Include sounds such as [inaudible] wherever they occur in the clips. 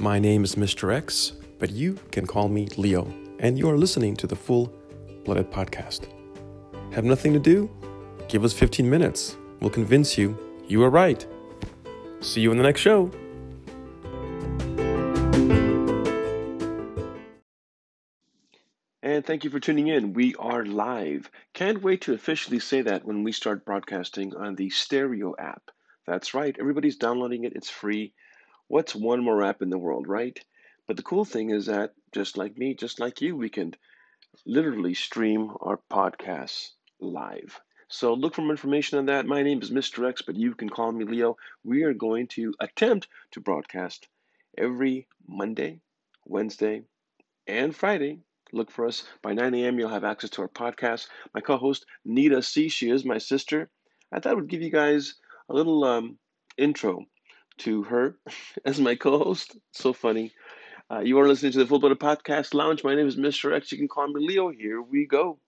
My name is Mr. X, but you can call me Leo, and you are listening to the Full Blooded Podcast. Have nothing to do? Give us 15 minutes. We'll convince you you are right. See you in the next show. And thank you for tuning in. We are live. Can't wait to officially say that when we start broadcasting on the Stereo app. That's right, everybody's downloading it, it's free. What's one more app in the world, right? But the cool thing is that just like me, just like you, we can literally stream our podcasts live. So look for more information on that. My name is Mr. X, but you can call me Leo. We are going to attempt to broadcast every Monday, Wednesday, and Friday Look for us by 9 a.m. You'll have access to our podcast. My co-host Nita C. She is my sister. I thought I would give you guys a little um, intro to her [laughs] as my co-host. So funny. Uh, you are listening to the Full Blooded Podcast Lounge. My name is Mr. X. You can call me Leo. Here we go.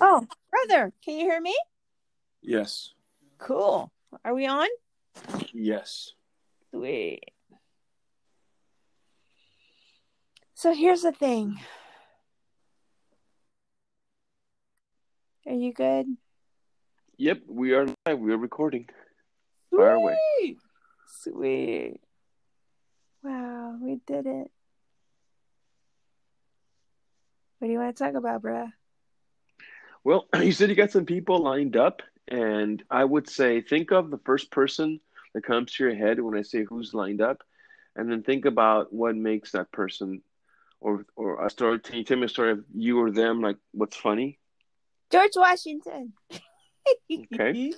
Oh, brother, can you hear me? Yes. Cool. Are we on? Yes. Sweet. So here's the thing. Are you good? Yep, we are live. We are recording. Fire away. Sweet. Wow, we did it. What do you want to talk about, bruh? Well, [clears throat] you said you got some people lined up, and I would say think of the first person that comes to your head when I say who's lined up, and then think about what makes that person, or or a story. Can you tell me a story of you or them? Like what's funny? George Washington. Okay.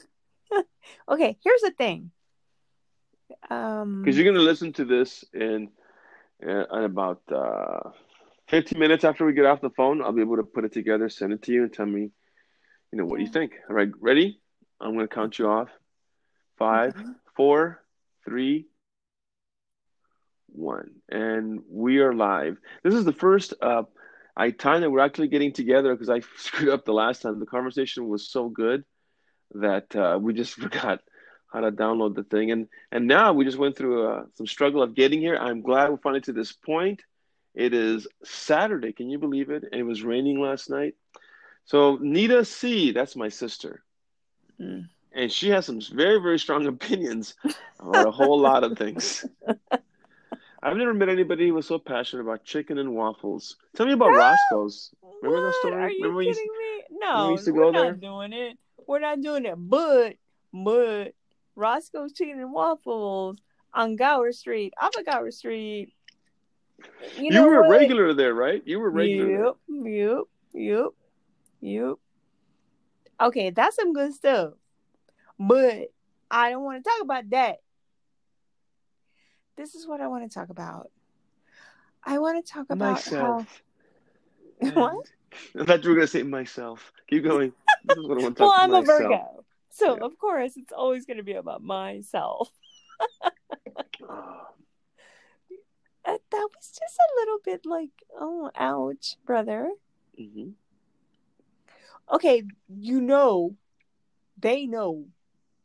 [laughs] okay, here's the thing. Um, Because you're gonna listen to this in uh, in about uh, 15 minutes after we get off the phone. I'll be able to put it together, send it to you, and tell me, you know, what you think. All right, ready? I'm gonna count you off. Five, Okay. four, three, one, and we are live. This is the first uh, I time that we're actually getting together because I [laughs] screwed up the last time. The conversation was so good that uh, we just [laughs] forgot how to download the thing, and and now we just went through uh, some struggle of getting here. I'm glad we're finally to this point. It is Saturday. Can you believe it? And it was raining last night. So Nita C, that's my sister Mm. and she has some very very strong [laughs] opinions about a whole lot of things i've never met anybody who was so passionate about chicken and waffles tell me about roscoe's Remember that What? story? Are you Remember kidding used- me? No, we used to we're go not there? doing it. We're not doing it. But, but Roscoe's Chicken and Waffles on Gower Street, off of Gower Street. You, you, know were a what? regular there right you were regular there. Yep, yep, yep, yep. Okay, that's some good stuff. But I don't want to talk about that. This is what I want to talk about. I want to talk about myself how. [laughs] what? i thought you were going to say myself keep going [laughs] this is what i want to Well, talk I'm to a Virgo. So, Yeah. of course, it's always going to be about myself. Oh, [laughs] Uh, That was just a little bit like, oh, ouch, brother. mhm. Okay, you know, they know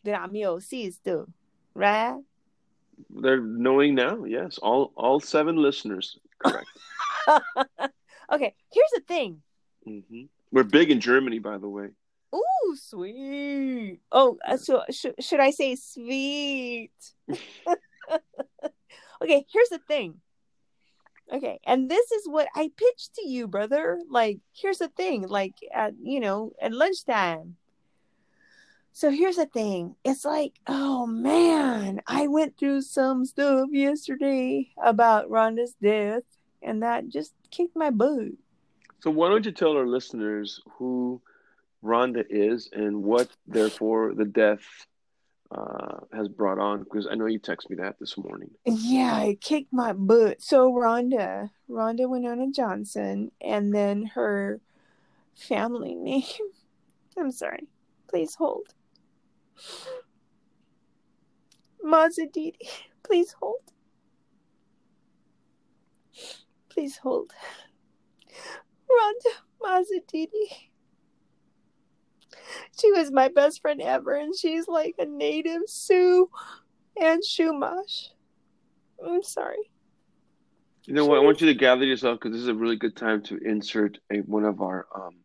that I'm your sister, right? They're knowing now yes all all seven listeners correct [laughs] okay, here's the thing. hmm we're big in germany by the way Ooh, sweet. Oh, uh, so sh- should I say sweet? [laughs] okay, here's the thing. Okay, and this is what I pitched to you, brother. Like, here's the thing. Like, at you know, at lunchtime. So here's the thing. It's like, oh man, I went through some stuff yesterday about Rhonda's death, and that just kicked my butt. So why don't you tell our listeners who Rhonda is and what, therefore, the death uh, has brought on? Because I know you texted me that this morning. Yeah, it kicked my butt. So Rhonda, Rhonda Winona Johnson, and then her family [laughs] name. I'm sorry. Please hold. Mazadidi, please hold. Please hold. Rhonda Mazadidi. She was my best friend ever, and she's like a native Sioux and Chumash. I'm sorry. You know what? I want you to gather yourself because this is a really good time to insert a, one of our um,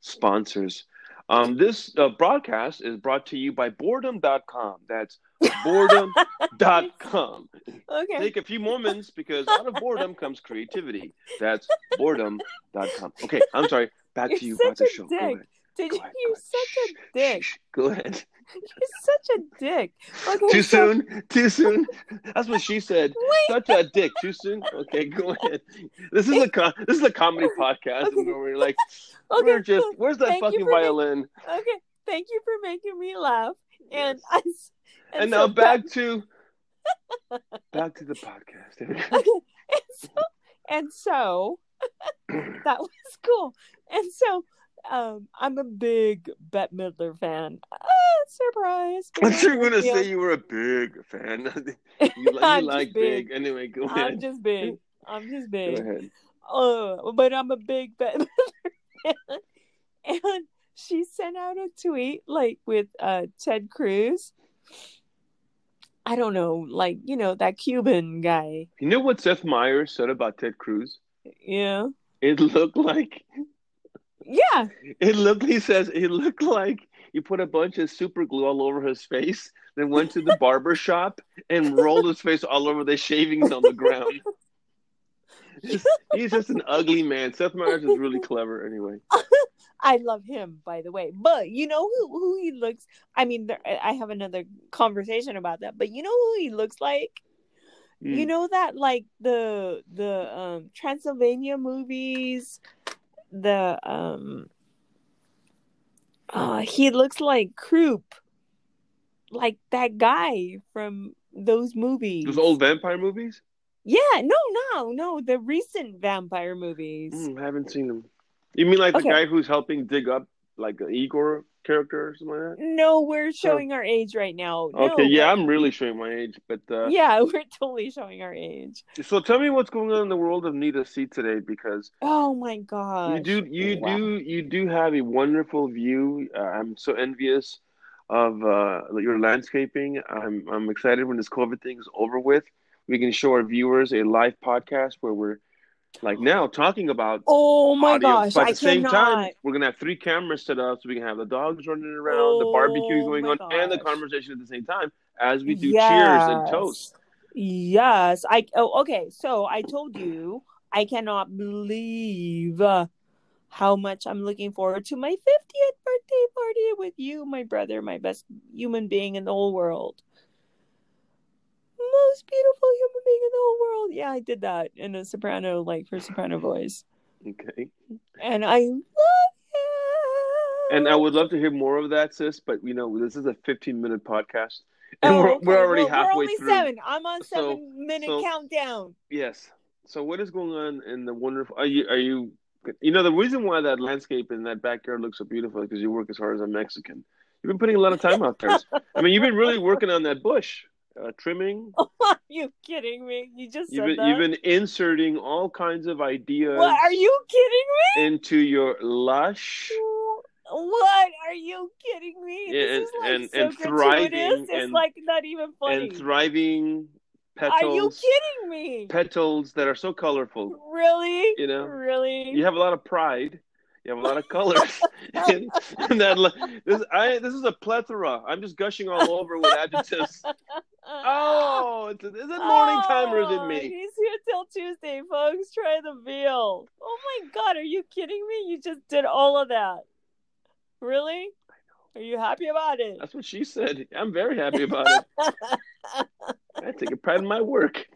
sponsors. Um, this uh, broadcast is brought to you by boredom.com. That's boredom.com. [laughs] Okay. Take a few moments because out of boredom comes creativity. That's boredom.com. Okay, I'm sorry. Back You're to you about the show. Dick. Go ahead. Did you? You're such a dick. [laughs] Go ahead. You're such a dick. Okay. Too so- soon? Too soon? That's what she said. [laughs] Wait. Such a dick. Too soon? Okay, go [laughs] ahead. This is a co- this is a comedy podcast Okay. where we're like, Okay. we're just where's that Thank fucking making- violin? Okay. Thank you for making me laugh. And Yes. I. And, And, now so back to back to the podcast. There we go. Okay. And so, and so [clears throat] that was cool. And so um, I'm a big Bette Midler fan. Ah, surprise. [laughs] I thought you were gonna say you were a big fan. [laughs] you, [laughs] you like big. big. Anyway, go ahead. I'm just big. I'm just big. Go ahead. Uh, but I'm a big Bette Midler fan. And she sent out a tweet like with uh, Ted Cruz. I don't know, like, you know, that Cuban guy. You know what Seth Meyers said about Ted Cruz? Yeah. It looked like Yeah. it looked. He says it looked like he put a bunch of super glue all over his face, then went to the [laughs] barber shop and rolled his face all over the shavings on the ground. Just- he's just an ugly man. Seth Meyers is really clever. Anyway, [laughs] I love him, by the way. But you know who who he looks. I mean, there, I have another conversation about that. But you know who he looks like. You Mm. know that like the the um Transylvania movies, the um. Uh, he looks like Croup, like that guy from those movies. those old vampire movies. Yeah, no, no, no, the recent vampire movies. Mm, haven't seen them. You mean like the guy who's helping dig up like Igor character or something like that? No, we're showing our age right now. No, Okay, yeah, but- I'm really showing my age, but uh, yeah, [laughs] we're totally showing our age. so tell me what's going on in the world of Nita C today because Oh my god, you do you Wow. do you do have a wonderful view. Uh, I'm so envious of uh, your landscaping. I'm I'm excited when this COVID thing is over with. We can show our viewers a live podcast where we're like now talking about Oh my audio, gosh, but at I the same cannot. time, we're gonna have three cameras set up so we can have the dogs running around, the barbecue Oh going on, and the conversation at the same time as we do cheers and Yes. toast. Yes, I. Oh, okay. So I told you I cannot believe uh, how much I'm looking forward to my 50th birthday party with you, my brother, my best human being in the whole world. Most beautiful human being in the whole world. Yeah, I did that in a soprano, like for soprano voice, Okay. and I love it. And I would love to hear more of that, sis. But you know, this is a 15 minute podcast, and Oh, we're, okay. we're already Well, halfway We're only through. seven. I'm on So- seven minute so- countdown. Yes. So what is going on in the wonderful? Are you are you? You know the reason why that landscape in that backyard looks so beautiful is because you work as hard as a Mexican. You've been putting a lot of time out there. I mean, you've been really working on that bush, uh, trimming. [laughs] Are you kidding me? You just You've been, that. you've been inserting all kinds of ideas What are you kidding me? into your lush? What are you kidding me? Yeah, this is like and- so and thriving It's and- like not even funny. and thriving petals. are you kidding me? Petals that are so colorful. really? You know, Really? you have a lot of pride. You have a lot of colors. [laughs] and, [laughs] and that this I this is a plethora. I'm just gushing all over with adjectives. Oh, it's, is it morning time or is it Oh, me? He's here till Tuesday, folks. Try the veal. Oh my god, are you kidding me? You just did all of that. Really? Are you happy about it? That's what she said. I'm very happy about it. [laughs] I take a pride in my work.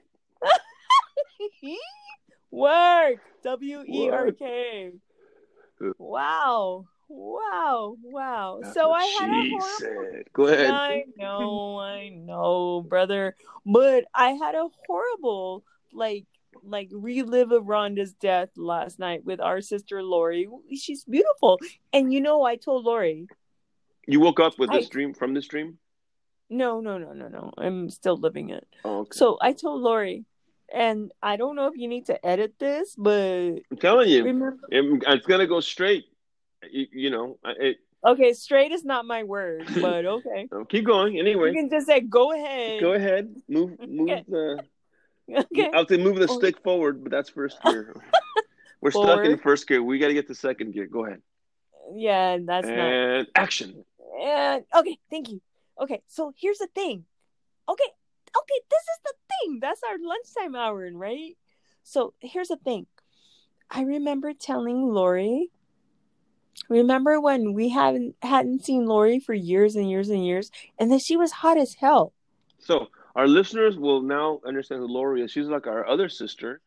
Work. W E R K. Wow. Wow. Wow. That's so I had a horrible said. Go ahead. I know, I know, brother. But I had a horrible like like relive of Rhonda's death last night with our sister Lori. She's beautiful. And you know I told Lori, You woke up with I- this dream from this dream. no, no, no, no, no. I'm still living it. Oh, okay. So I told Lori, and I don't know if you need to edit this, but I'm telling you, remember. it- it's gonna go straight. You, you know, it, Okay, straight is not my word, [laughs] but okay. keep going. Anyway, you can just say go ahead. go ahead. Move, [laughs] move Okay. the. Okay. I'll say move the Oh. stick forward, but that's first gear. [laughs] We're stuck in Forward. first gear. We got to get to second gear. Go ahead. Yeah, that's not. and action. And okay, thank you. Okay, so here's the thing. Okay, okay, this is the thing. That's our lunchtime hour, right? So here's the thing. I remember telling Lori. Remember when we hadn't hadn't seen Lori for years and years and years, and then she was hot as hell. So our listeners will now understand who Lori is. She's like our other sister,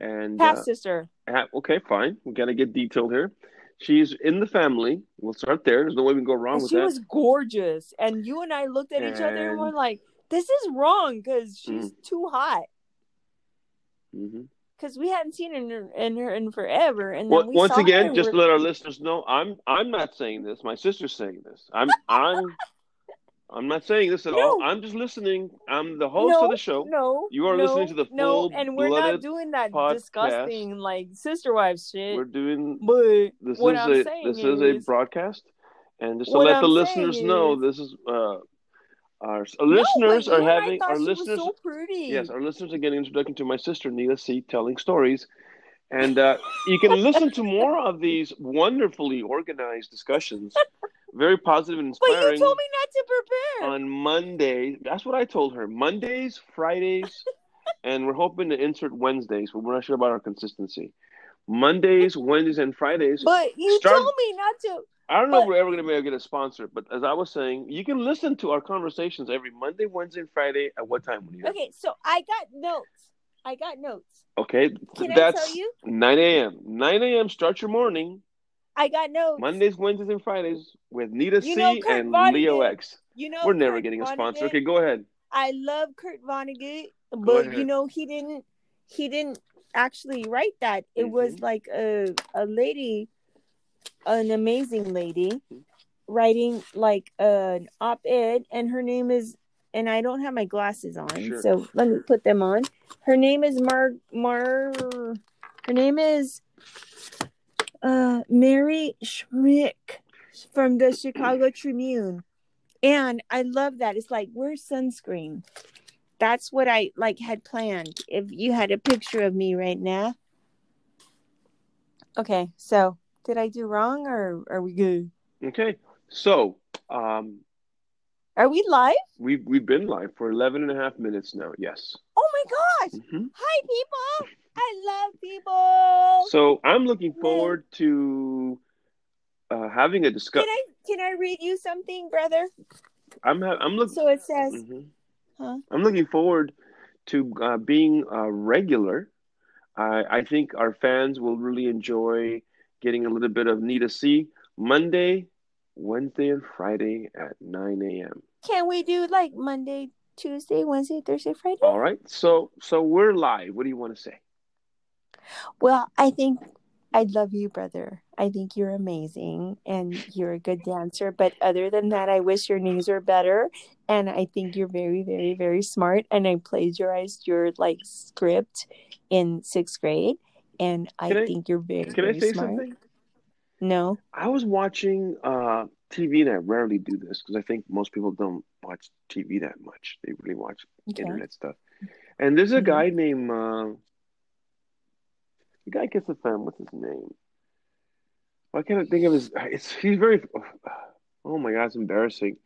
and Half uh, sister. ha- okay, fine. We got to get detailed here. She's in the family. We'll start there. There's no way we can go wrong And with she that. was gorgeous, and you and I looked at each other and And- we're like, "This is wrong because she's too hot." Because we hadn't seen her in her in, her in forever, and then Well, we once again, just to let our listeners know, I'm I'm not saying this. My sister's saying this. I'm [laughs] I'm I'm not saying this at all. I'm just listening. I'm the host of the show. No, You are no, listening to the full. no, and we're not doing that podcast. disgusting like sister wives shit. We're doing but this what is I'm a saying this is a broadcast, and just to let the I'm listeners saying know, this is uh, our, our No, listeners are you and I having our listeners. so pretty. Yes, our listeners are getting introduction to my sister Nita C telling stories, and uh, you can listen to more of these wonderfully organized discussions, very positive and inspiring. [laughs] but you told me not to prepare. on Monday. That's what I told her. Mondays, Fridays, [laughs] and we're hoping to insert Wednesdays, but we're not sure about our consistency. Mondays, Wednesdays, and Fridays. but you Start- told me not to. I don't know if we're ever going to be able to get a sponsor, but as I was saying, you can listen to our conversations every Monday, Wednesday, and Friday. At what time? Juanita? Okay, so I got notes. I got notes. Okay, Can I that's tell you? 9 a.m. 9 a.m. Start your morning. I got notes. Mondays, Wednesdays, and Fridays with Nita You C and Vonnegut. Leo X. You know, We're never Kurt getting a sponsor. Vonnegut? Okay, go ahead. I love Kurt Vonnegut, but you know he didn't he didn't actually write that. It was Mhm. like a a lady, an amazing lady, writing like an op-ed, and her name is and I don't have my glasses on, Sure. so let me put them on. Her name is Mar Mar. Her name is uh Mary Schmich from the Chicago Tribune. And I love that. It's like, where's sunscreen? That's what I like had planned. If you had a picture of me right now. Okay, so did I do wrong or are we good? Okay, so um, Are we live? We've we've been live for 11 and a half minutes now. Yes. Oh my gosh. hmm Hi people. [laughs] I love people. So I'm looking forward to uh, having a discussion. Can. I can I read you something, brother? I'm ha- I'm looking. So it says, Mhm. huh? I'm looking forward to uh, being a regular. I I think our fans will really enjoy getting a little bit of Nita C Monday, Wednesday, and Friday at 9 a.m. Can we do like Monday, Tuesday, Wednesday, Thursday, Friday? All right. So so we're live. What do you want to say? Well, I think I love you, brother. I think you're amazing and you're a good dancer. But other than that, I wish your knees were better. And I think you're very, very, very smart. And I plagiarized your like script in sixth grade. And I, I- think you're very, Can I very say smart. something? No. I was watching uh, TV, and I rarely do this because I think most people don't watch TV that much. They really watch Okay. internet stuff. And there's a Mhm. guy named uh, the guy gets the fan. What's his name? Why can't I think of his? It's he's very. [sighs] Oh my god, it's embarrassing.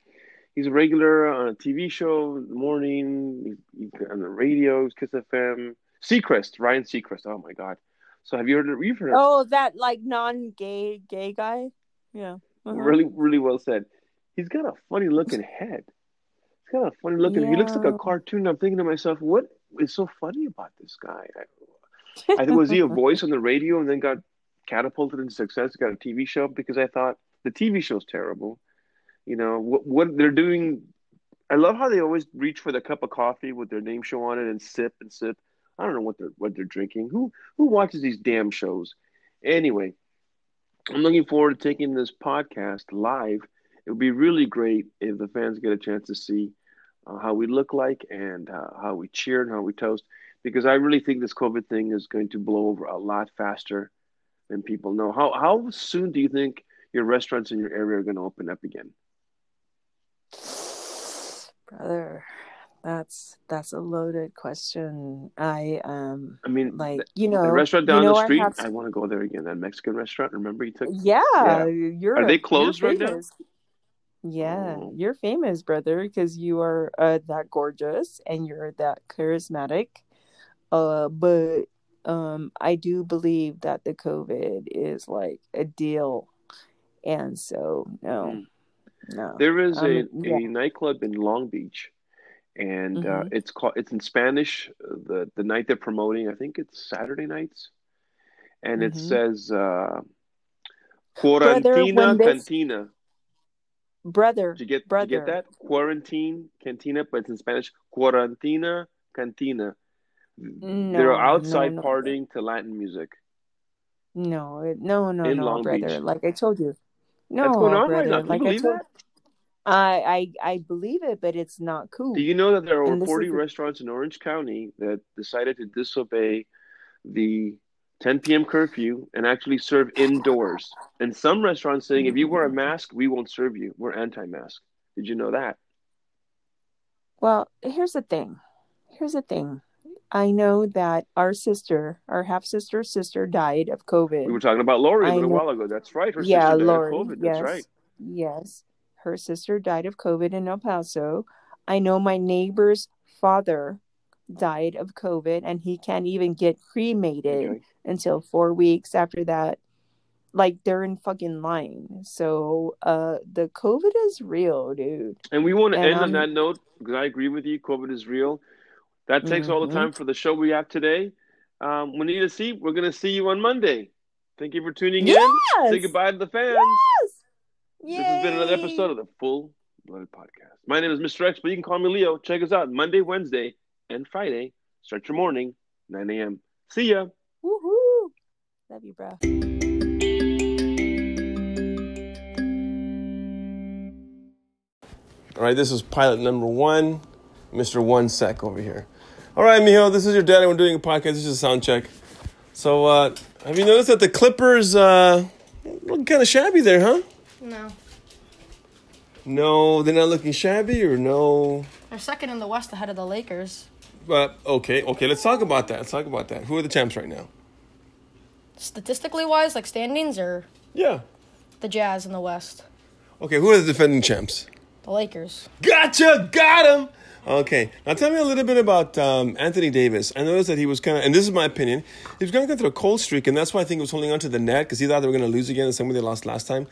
He's a regular on a TV show in the morning. He's, he's on the radio. He's Kiss FM. Seacrest, Ryan Seacrest. Oh my god. So have you heard? You've heard. Oh, that like non gay guy? Yeah. Uh-huh. Really, really well said. He's got a funny looking head. He's got a funny looking. He looks like a cartoon. I'm thinking to myself, what is so funny about this guy? I, I think was he a [laughs] voice on the radio and then got catapulted into success? Got a TV show because I thought the TV show's terrible. You know what? What they're doing. I love how they always reach for the cup of coffee with their name show on it and sip and sip. I don't know what they're what they're drinking. Who who watches these damn shows? Anyway, I'm looking forward to taking this podcast live. It would be really great if the fans get a chance to see uh, how we look like and uh, how we cheer and how we toast. because I really think this COVID thing is going to blow over a lot faster than people know. How how soon do you think your restaurants in your area are going to open up again? Brother, that's that's a loaded question. I um I mean, like you know the restaurant down you know the I street. have I, want to go there again. That Mexican restaurant. Remember you took? yeah, Yeah. you're Are they closed right now? Yeah, Oh. you're famous, brother, because you are uh, that gorgeous and you're that charismatic. Uh, but um, I do believe that the COVID is like a deal, and so no, Mm. no. There is a, Um, yeah. a nightclub in Long Beach, and uh, Mhm. it's called it's in Spanish. uh, The the night they're promoting, I think it's Saturday nights, and it Mhm. says uh, Quarantina Cantina. brother, Did you get did you get that? Quarantine Cantina, but it's in Spanish. Quarantina Cantina. They're no, no, outside no, partying to Latin music no, no, no, in no, Long brother. Beach. Like I told you, no, right brother. Can you Like I told, that? I, I, I believe it, but it's not cool. Do you know that there are over 40 is restaurants in Orange County that decided to disobey the 10 p.m. curfew and actually serve indoors? And some restaurants saying, if you wear a mask, we won't serve you. We're anti-mask. Did you know that? well, here's the thing. Here's the thing. I know that our sister, our half sister sister died of COVID. We were talking about Lori a little while ago. That's right. Her Yeah, sister died of Lori. COVID. That's right. Yes. Yes. Her sister died of COVID in El Paso. I know my neighbor's father died of COVID and he can't even get cremated Okay. until four weeks after that. Like they're in fucking line. So uh the COVID is real, dude. And we want to And end on I'm that note because I agree with you. COVID is real. That takes all the hmm time for the show we have today. Um, Juanita C, we're going to see you on Monday. Thank you for tuning in. Say goodbye to the fans. Yes. This has been another episode of the Full Blood Podcast. My name is Mr. X, but you can call me Leo. Check us out Monday, Wednesday, and Friday. Start your morning, 9 a.m. See ya. Woohoo. Love you, bro. All right, this is pilot number one, Mr. One Sec over here. All right, Mijo, this is your daddy. We're doing a podcast. This is a sound check. So, uh, have you noticed that the Clippers uh, look kind of shabby there, huh? No. No, they're not looking shabby, or no? They're second in the West ahead of the Lakers. But okay, okay, let's talk about that. Let's talk about that. Who are the champs right now? Statistically wise, like standings, or Yeah. the Jazz in the West. Okay, who are the defending champs? The Lakers. Gotcha, got him. Okay, now tell me a little bit about um, Anthony Davis. I noticed that he was kind of, and this is my opinion, he was going to go through a cold streak, and that's why I think he was holding on to the net because he thought they were going to lose again the same way they lost last time.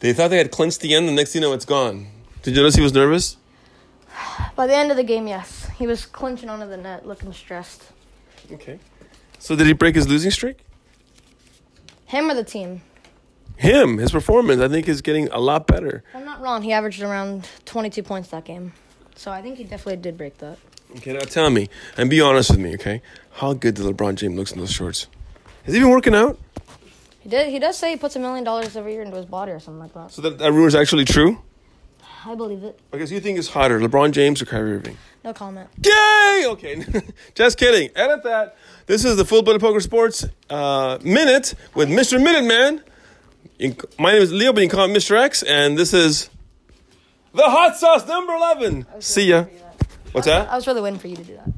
They thought they had clinched the end, the next thing you know, it's gone. Did you notice he was nervous? By the end of the game, yes. He was clinching onto the net, looking stressed. Okay. So did he break his losing streak? Him or the team? Him, his performance, I think is getting a lot better. If I'm not wrong, he averaged around 22 points that game. So I think he definitely did break that. Okay, now tell me, and be honest with me, okay? How good does LeBron James looks in those shorts? Has he been working out? He did. He does say he puts a million dollars every year into his body or something like that. So that, that rumor is actually true? I believe it. I guess you think it's hotter, LeBron James or Kyrie Irving? No comment. Yay! Okay, [laughs] just kidding. Edit that. This is the Full Blooded Poker Sports uh, Minute with Mr. Minuteman. You can- My name is Leo, but you can call me Mr. X, and this is the hot sauce number 11. See ya. What's that? I was really waiting for you to do that.